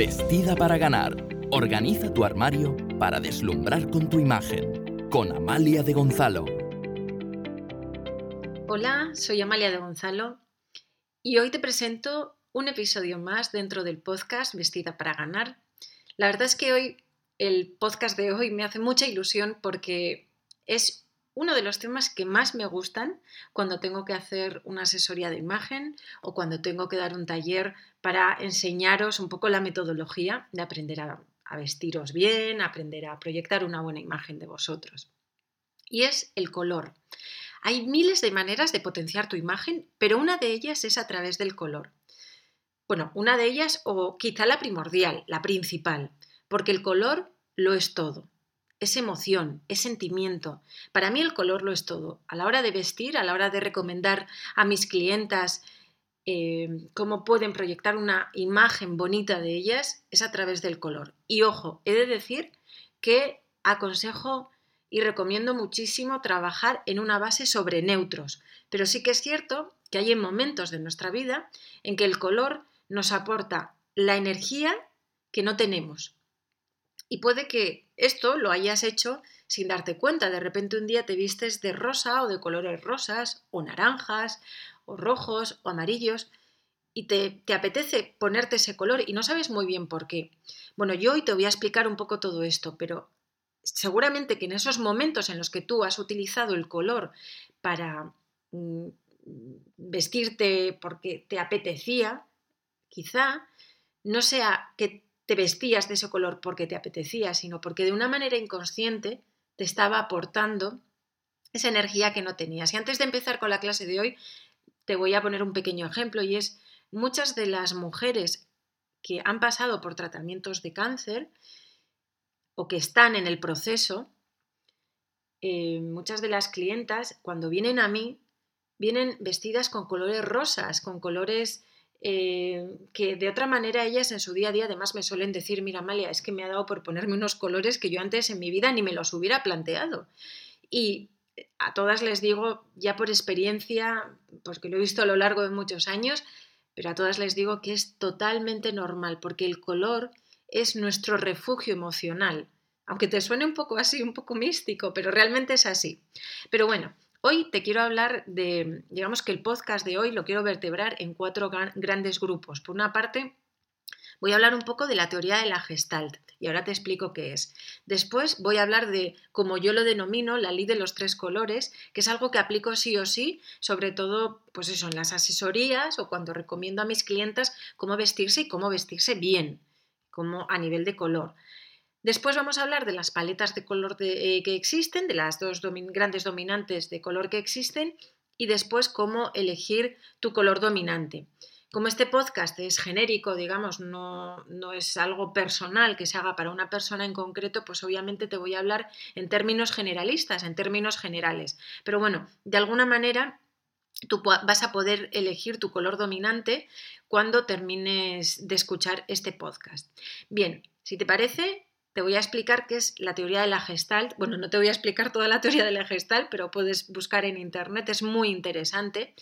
Vestida para ganar. Organiza tu armario para deslumbrar con tu imagen. Con Amalia de Gonzalo. Hola, soy Amalia de Gonzalo y hoy te presento un episodio más dentro del podcast Vestida para ganar. La verdad es que hoy el podcast de hoy me hace mucha ilusión porque es uno de los temas que más me gustan cuando tengo que hacer una asesoría de imagen o cuando tengo que dar un taller para enseñaros un poco la metodología de aprender a, vestiros bien, aprender a proyectar una buena imagen de vosotros. Y es el color. Hay miles de maneras de potenciar tu imagen, pero una de ellas es a través del color. Bueno, una de ellas o quizá la primordial, la principal, porque el color lo es todo es emoción, es sentimiento. Para mí el color lo es todo. A la hora de vestir, a la hora de recomendar a mis clientas eh, cómo pueden proyectar una imagen bonita de ellas, es a través del color. Y ojo, he de decir que aconsejo y recomiendo muchísimo trabajar en una base sobre neutros, pero sí que es cierto que hay momentos de nuestra vida en que el color nos aporta la energía que no tenemos. Y puede que esto lo hayas hecho sin darte cuenta. De repente un día te vistes de rosa o de colores rosas o naranjas o rojos o amarillos y te, te, apetece ponerte ese color y no sabes muy bien por qué. Bueno, yo hoy te voy a explicar un poco todo esto, pero seguramente que en esos momentos en los que tú has utilizado el color para mm, vestirte porque te apetecía, quizá no sea que te vestías de ese color porque te apetecía, sino porque de una manera inconsciente te estaba aportando esa energía que no tenías. Y antes de empezar con la clase de hoy, te voy a poner un pequeño ejemplo y es muchas de las mujeres que han pasado por tratamientos de cáncer o que están en el proceso, eh, muchas de las clientas cuando vienen a mí vienen vestidas con colores rosas, con colores eh, que de otra manera ellas en su día a día además me suelen decir, mira Amalia, es que me ha dado por ponerme unos colores que yo antes en mi vida ni me los hubiera planteado. Y a todas les digo, ya por experiencia, porque lo he visto a lo largo de muchos años, pero a todas les digo que es totalmente normal, porque el color es nuestro refugio emocional. Aunque te suene un poco así, un poco místico, pero realmente es así. Pero bueno, Hoy te quiero hablar de, digamos que el podcast de hoy lo quiero vertebrar en cuatro grandes grupos. Por una parte, voy a hablar un poco de la teoría de la gestalt y ahora te explico qué es. Después voy a hablar de, como yo lo denomino, la ley de los tres colores, que es algo que aplico sí o sí, sobre todo, pues eso, en las asesorías o cuando recomiendo a mis clientas cómo vestirse y cómo vestirse bien, como a nivel de color. Después vamos a hablar de las paletas de color eh, que existen, de las dos grandes dominantes de color que existen y después cómo elegir tu color dominante. Como este podcast es genérico, digamos, no, no, es algo personal que se haga para una persona en concreto, pues obviamente te voy a hablar en términos generalistas, en términos generales. Pero bueno, de alguna manera tú vas a poder elegir tu color dominante cuando termines de escuchar este podcast. Bien, si te parece, te voy a explicar qué es la teoría de la Gestalt. Bueno, no te voy a explicar toda la teoría de la Gestalt, pero puedes buscar en internet, es muy interesante.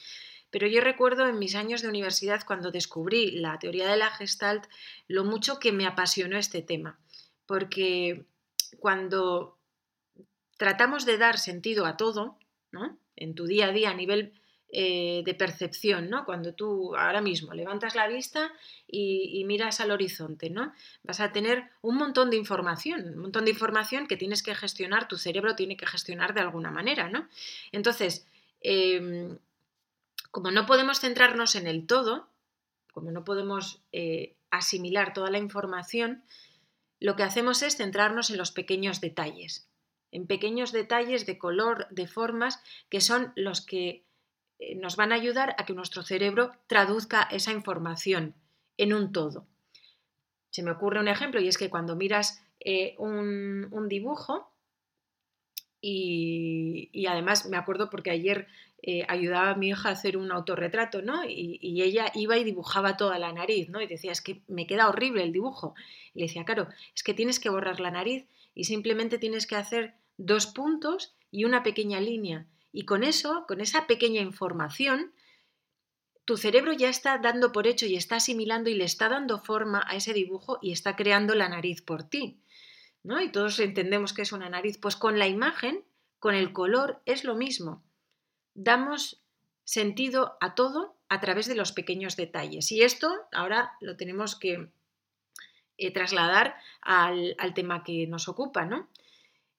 Pero yo recuerdo en mis años de universidad cuando descubrí la teoría de la Gestalt lo mucho que me apasionó este tema, porque cuando tratamos de dar sentido a todo, ¿no? en tu día a día a nivel eh, de percepción, ¿no? Cuando tú ahora mismo levantas la vista y, miras al horizonte, ¿no? Vas a tener un montón de información, un montón de información que tienes que gestionar, tu cerebro tiene que gestionar de alguna manera, ¿no? Entonces, em, como no podemos centrarnos en el todo, como no podemos eh, asimilar toda la información, lo que hacemos es centrarnos en los pequeños detalles, en pequeños detalles de color, de formas, que son los que nos van a ayudar a que nuestro cerebro traduzca esa información en un todo. Se me ocurre un ejemplo y es que cuando miras eh, un, dibujo, y, además me acuerdo porque ayer eh, ayudaba a mi hija a hacer un autorretrato, ¿no? Y, y, ella iba y dibujaba toda la nariz, ¿no? Y decía, es que me queda horrible el dibujo. Y le decía, claro, es que tienes que borrar la nariz y simplemente tienes que hacer dos puntos y una pequeña línea. Y con eso, con esa pequeña información, tu cerebro ya está dando por hecho y está asimilando y le está dando forma a ese dibujo y está creando la nariz por ti. ¿no? Y todos entendemos que es una nariz. Pues con la imagen, con el color, es lo mismo. Damos sentido a todo a través de los pequeños detalles. Y esto ahora lo tenemos que eh, trasladar al, tema que nos ocupa, ¿no?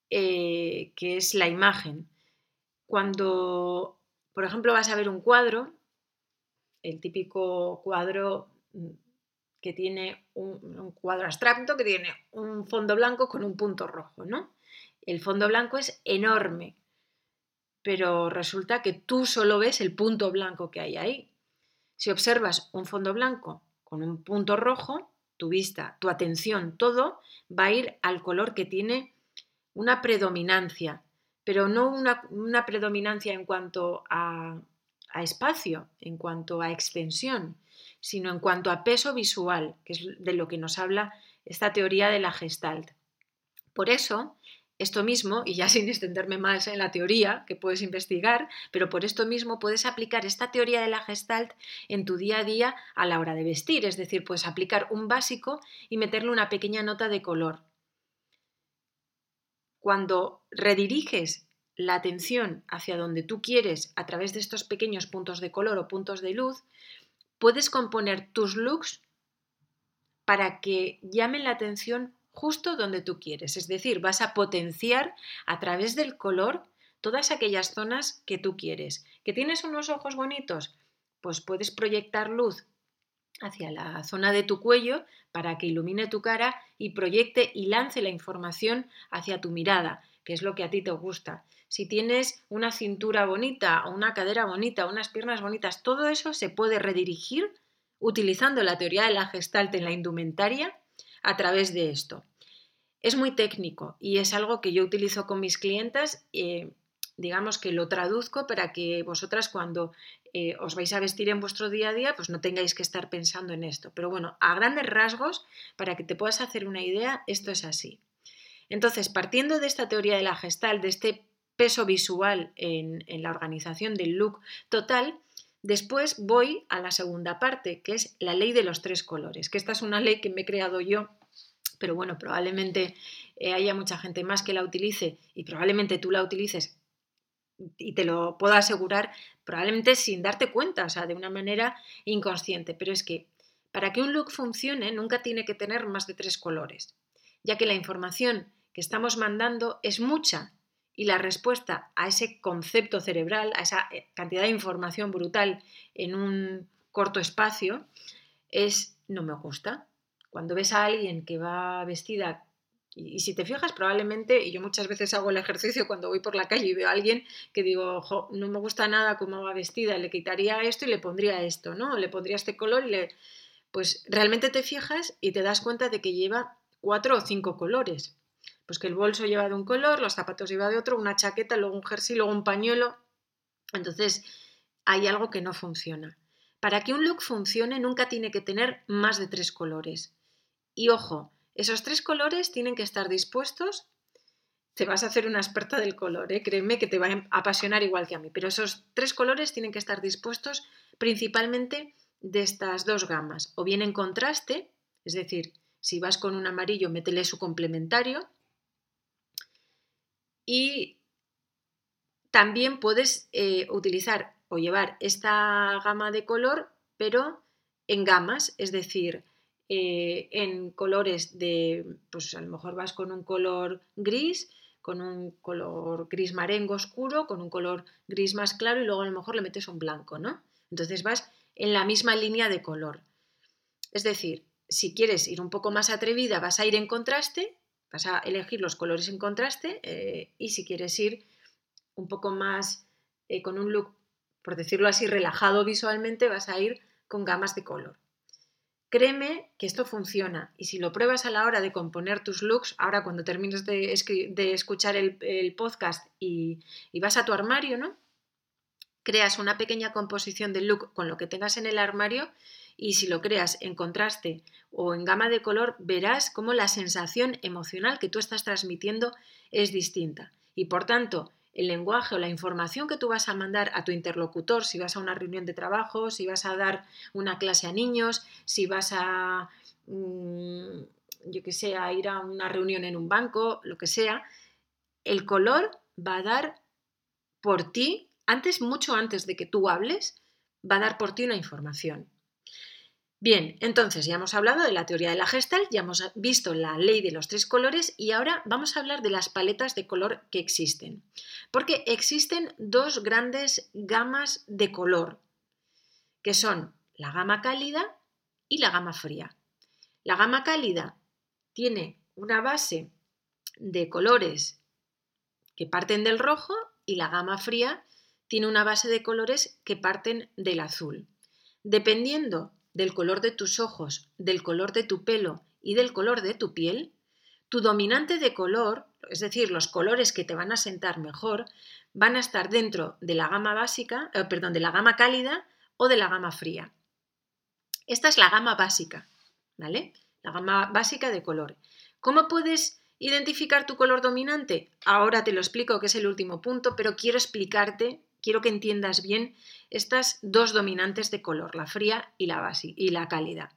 Eh, que es la imagen. Cuando, por ejemplo, vas a ver un cuadro, el típico cuadro mm, que tiene un, cuadro abstracto que tiene un fondo blanco con un punto rojo, ¿no? El fondo blanco es enorme, pero resulta que tú solo ves el punto blanco que hay ahí. Si observas un fondo blanco con un punto rojo, tu vista, tu atención, todo va a ir al color que tiene una predominancia, pero no una, predominancia en cuanto a, a espacio, en cuanto a extensión, sino en cuanto a peso visual, que es de lo que nos habla esta teoría de la gestalt. Por eso, esto mismo, y ya sin extenderme más en la teoría, que puedes investigar, pero por esto mismo puedes aplicar esta teoría de la gestalt en tu día a día a la hora de vestir, es decir, puedes aplicar un básico y meterle una pequeña nota de color. Cuando rediriges la atención hacia donde tú quieres a través de estos pequeños puntos de color o puntos de luz, puedes componer tus looks para que llamen la atención justo donde tú quieres. Es decir, vas a potenciar a través del color todas aquellas zonas que tú quieres. ¿Que tienes unos ojos bonitos? Pues puedes proyectar luz hacia la zona de tu cuello para que ilumine tu cara y proyecte y lance la información hacia tu mirada, que es lo que a ti te gusta si tienes una cintura bonita, una cadera bonita, unas piernas bonitas, todo eso se puede redirigir utilizando la teoría de la gestalt en la indumentaria a través de esto. Es muy técnico y es algo que yo utilizo con mis clientas, eh, digamos que lo traduzco para que vosotras cuando eh, os vais a vestir en vuestro día a día, pues no tengáis que estar pensando en esto. Pero bueno, a grandes rasgos, para que te puedas hacer una idea, esto es así. Entonces, partiendo de esta teoría de la gestal, de este peso visual en, la organización del look total, Después voy a la segunda parte, que es la ley de los tres colores, que esta es una ley que me he creado yo, pero bueno, probablemente eh, haya mucha gente más que la utilice y probablemente tú la utilices y te lo puedo asegurar, probablemente sin darte cuenta, o sea, de una manera inconsciente. Pero es que para que un look funcione nunca tiene que tener más de tres colores, ya que la información que estamos mandando es mucha y la respuesta a ese concepto cerebral, a esa eh, cantidad de información brutal en un corto espacio, es no me gusta. Cuando ves a alguien que va vestida, y, si te fijas probablemente, y yo muchas veces hago el ejercicio cuando voy por la calle y veo a alguien que digo, ojo, no me gusta nada cómo va vestida, le quitaría esto y le pondría esto, ¿no? Le pondría este color y le... Pues realmente te fijas y te das cuenta de que lleva cuatro o cinco colores. Pues que el bolso lleva de un color, los zapatos lleva de otro, una chaqueta, luego un jersey, luego un pañuelo. Entonces, hay algo que no funciona. Para que un look funcione nunca tiene que tener más de tres colores. Y ojo, esos tres colores tienen que estar dispuestos. Te vas a hacer una experta del color, ¿eh? créeme que te va a apasionar igual que a mí, pero esos tres colores tienen que estar dispuestos principalmente de estas dos gamas, o bien en contraste, es decir, si vas con un amarillo, métele su complementario, y también puedes eh, utilizar o llevar esta gama de color, pero en gamas, es decir, eh, en colores de, pues a lo mejor vas con un color gris, con un color gris marengo oscuro, con un color gris más claro y luego a lo mejor le metes un blanco, ¿no? Entonces vas en la misma línea de color. Es decir, si quieres ir un poco más atrevida, vas a ir en contraste Vas a elegir los colores en contraste eh, y si quieres ir un poco más eh, con un look, por decirlo así, relajado visualmente, vas a ir con gamas de color. Créeme que esto funciona y si lo pruebas a la hora de componer tus looks, ahora cuando termines de, escuchar el, podcast y, y, vas a tu armario, ¿no? Creas una pequeña composición de look con lo que tengas en el armario y si lo creas en contraste o en gama de color, verás cómo la sensación emocional que tú estás transmitiendo es distinta. Y por tanto, el lenguaje o la información que tú vas a mandar a tu interlocutor, si vas a una reunión de trabajo, si vas a dar una clase a niños, si vas a, mm, yo que sé, ir a una reunión en un banco, lo que sea, el color va a dar por ti, antes, mucho antes de que tú hables, va a dar por ti una información. Bien, entonces ya hemos hablado de la teoría de la Gestalt, ya hemos visto la ley de los tres colores y ahora vamos a hablar de las paletas de color que existen. Porque existen dos grandes gamas de color, que son la gama cálida y la gama fría. La gama cálida tiene una base de colores que parten del rojo y la gama fría tiene una base de colores que parten del azul. Dependiendo del color de tus ojos, del color de tu pelo y del color de tu piel, tu dominante de color, es decir, los colores que te van a sentar mejor, van a estar dentro de la gama básica, eh, perdón, de la gama cálida o de la gama fría. Esta es la gama básica, ¿vale? La gama básica de color. ¿Cómo puedes identificar tu color dominante? Ahora te lo explico, que es el último punto, pero quiero explicarte quiero que entiendas bien estas dos dominantes de color, la fría y la, y la cálida.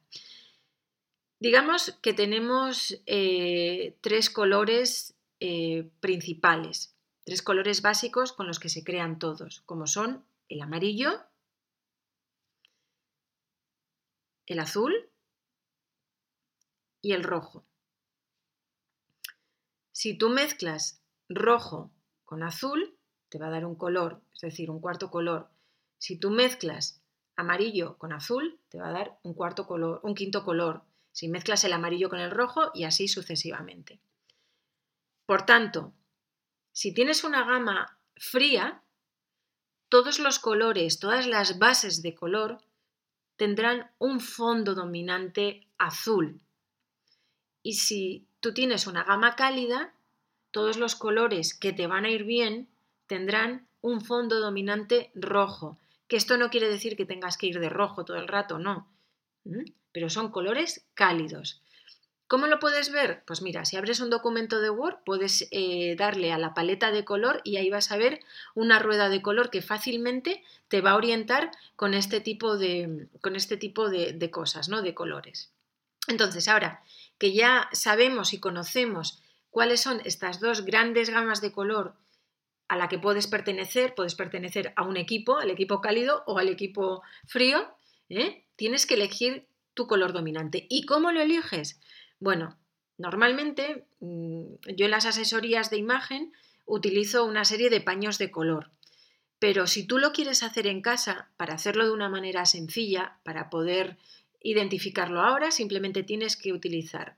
Digamos que tenemos eh, tres colores eh, principales, tres colores básicos con los que se crean todos, como son el amarillo, el azul y el rojo. Si tú mezclas rojo con azul, te va a dar un color, es decir, un cuarto color. Si tú mezclas amarillo con azul, te va a dar un cuarto color, un quinto color. Si mezclas el amarillo con el rojo y así sucesivamente. Por tanto, si tienes una gama fría, todos los colores, todas las bases de color tendrán un fondo dominante azul. Y si tú tienes una gama cálida, todos los colores que te van a ir bien tendrán un fondo dominante rojo, que esto no quiere decir que tengas que ir de rojo todo el rato, no, pero son colores cálidos. ¿Cómo lo puedes ver? Pues mira, si abres un documento de Word, puedes eh, darle a la paleta de color y ahí vas a ver una rueda de color que fácilmente te va a orientar con este tipo de, con este tipo de cosas, ¿no? De colores. Entonces, ahora que ya sabemos y conocemos cuáles son estas dos grandes gamas de color a la que puedes pertenecer, puedes pertenecer a un equipo, al equipo cálido o al equipo frío, ¿eh? tienes que elegir tu color dominante. ¿Y cómo lo eliges? Bueno, normalmente mm, yo en las asesorías de imagen utilizo una serie de paños de color. Pero si tú lo quieres hacer en casa, para hacerlo de una manera sencilla, para poder identificarlo ahora, simplemente tienes que utilizar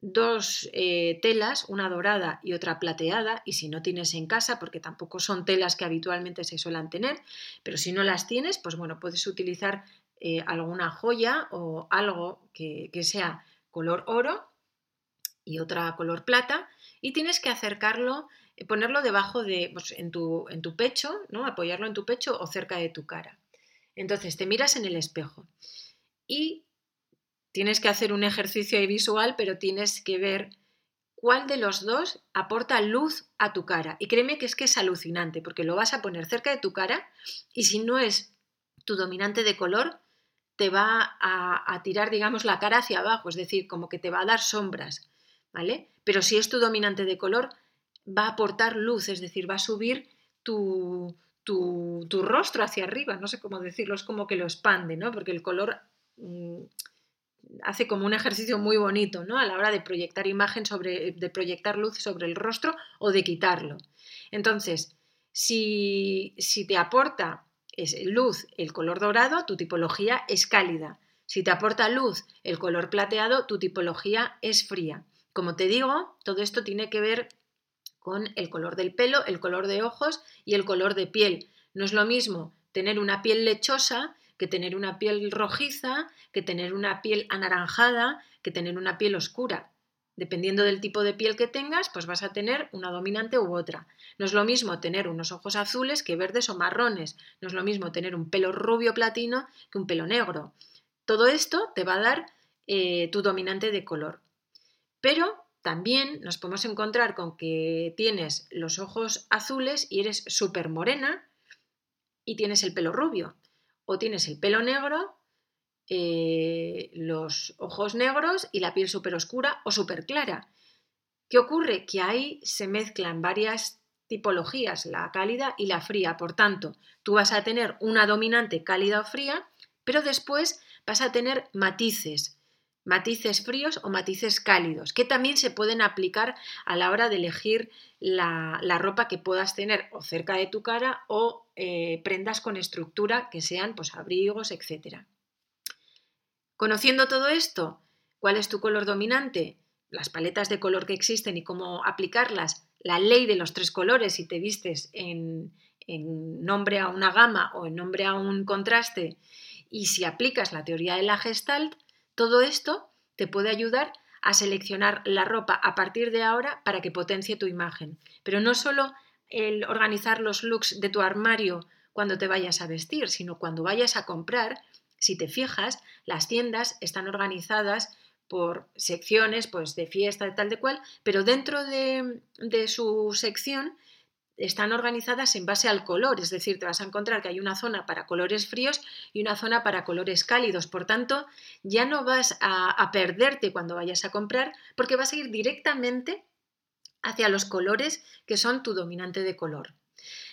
dos eh, telas, una dorada y otra plateada, y si no tienes en casa, porque tampoco son telas que habitualmente se suelen tener, pero si no las tienes, pues bueno, puedes utilizar eh, alguna joya o algo que, sea color oro y otra color plata, y tienes que acercarlo, eh, ponerlo debajo de, pues, en, tu, en tu pecho, ¿no? apoyarlo en tu pecho o cerca de tu cara. Entonces te miras en el espejo y Tienes que hacer un ejercicio visual, pero tienes que ver cuál de los dos aporta luz a tu cara. Y créeme que es que es alucinante, porque lo vas a poner cerca de tu cara y si no es tu dominante de color, te va a, tirar, digamos, la cara hacia abajo, es decir, como que te va a dar sombras, ¿vale? Pero si es tu dominante de color, va a aportar luz, es decir, va a subir tu, tu, tu rostro hacia arriba, no sé cómo decirlo, es como que lo expande, ¿no? Porque el color... Mm, hace como un ejercicio muy bonito, ¿no? A la hora de proyectar imagen sobre, de proyectar luz sobre el rostro o de quitarlo. Entonces, si, si te aporta luz el color dorado, tu tipología es cálida. Si te aporta luz el color plateado, tu tipología es fría. Como te digo, todo esto tiene que ver con el color del pelo, el color de ojos y el color de piel. No es lo mismo tener una piel lechosa que tener una piel rojiza, que tener una piel anaranjada, que tener una piel oscura. Dependiendo del tipo de piel que tengas, pues vas a tener una dominante u otra. No es lo mismo tener unos ojos azules que verdes o marrones. No es lo mismo tener un pelo rubio platino que un pelo negro. Todo esto te va a dar eh, tu dominante de color. Pero también nos podemos encontrar con que tienes los ojos azules y eres súper morena y tienes el pelo rubio. O tienes el pelo negro, eh, los ojos negros y la piel súper oscura o súper clara. ¿Qué ocurre? Que ahí se mezclan varias tipologías, la cálida y la fría. Por tanto, tú vas a tener una dominante cálida o fría, pero después vas a tener matices matices fríos o matices cálidos, que también se pueden aplicar a la hora de elegir la, ropa que puedas tener o cerca de tu cara o eh, prendas con estructura que sean pues, abrigos, etc. Conociendo todo esto, ¿cuál es tu color dominante? Las paletas de color que existen y cómo aplicarlas, la ley de los tres colores si te vistes en, en nombre a una gama o en nombre a un contraste y si aplicas la teoría de la gestalt, todo esto te puede ayudar a seleccionar la ropa a partir de ahora para que potencie tu imagen. Pero no solo el organizar los looks de tu armario cuando te vayas a vestir, sino cuando vayas a comprar, si te fijas, las tiendas están organizadas por secciones, pues de fiesta, de tal de cual, pero dentro de, de su sección están organizadas en base al color, es decir, te vas a encontrar que hay una zona para colores fríos y una zona para colores cálidos. Por tanto, ya no vas a, perderte cuando vayas a comprar porque vas a ir directamente hacia los colores que son tu dominante de color.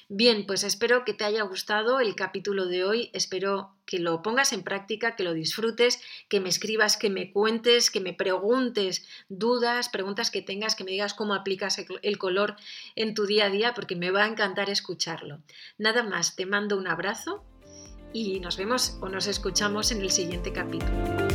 Bien, pues espero que te haya gustado el capítulo de hoy, espero que lo pongas en práctica, que lo disfrutes, que me escribas, que me cuentes, que me preguntes dudas, preguntas que tengas, que me digas cómo aplicas el color en tu día a día, porque me va a encantar escucharlo. Nada más, te mando un abrazo y nos vemos o nos escuchamos en el siguiente capítulo.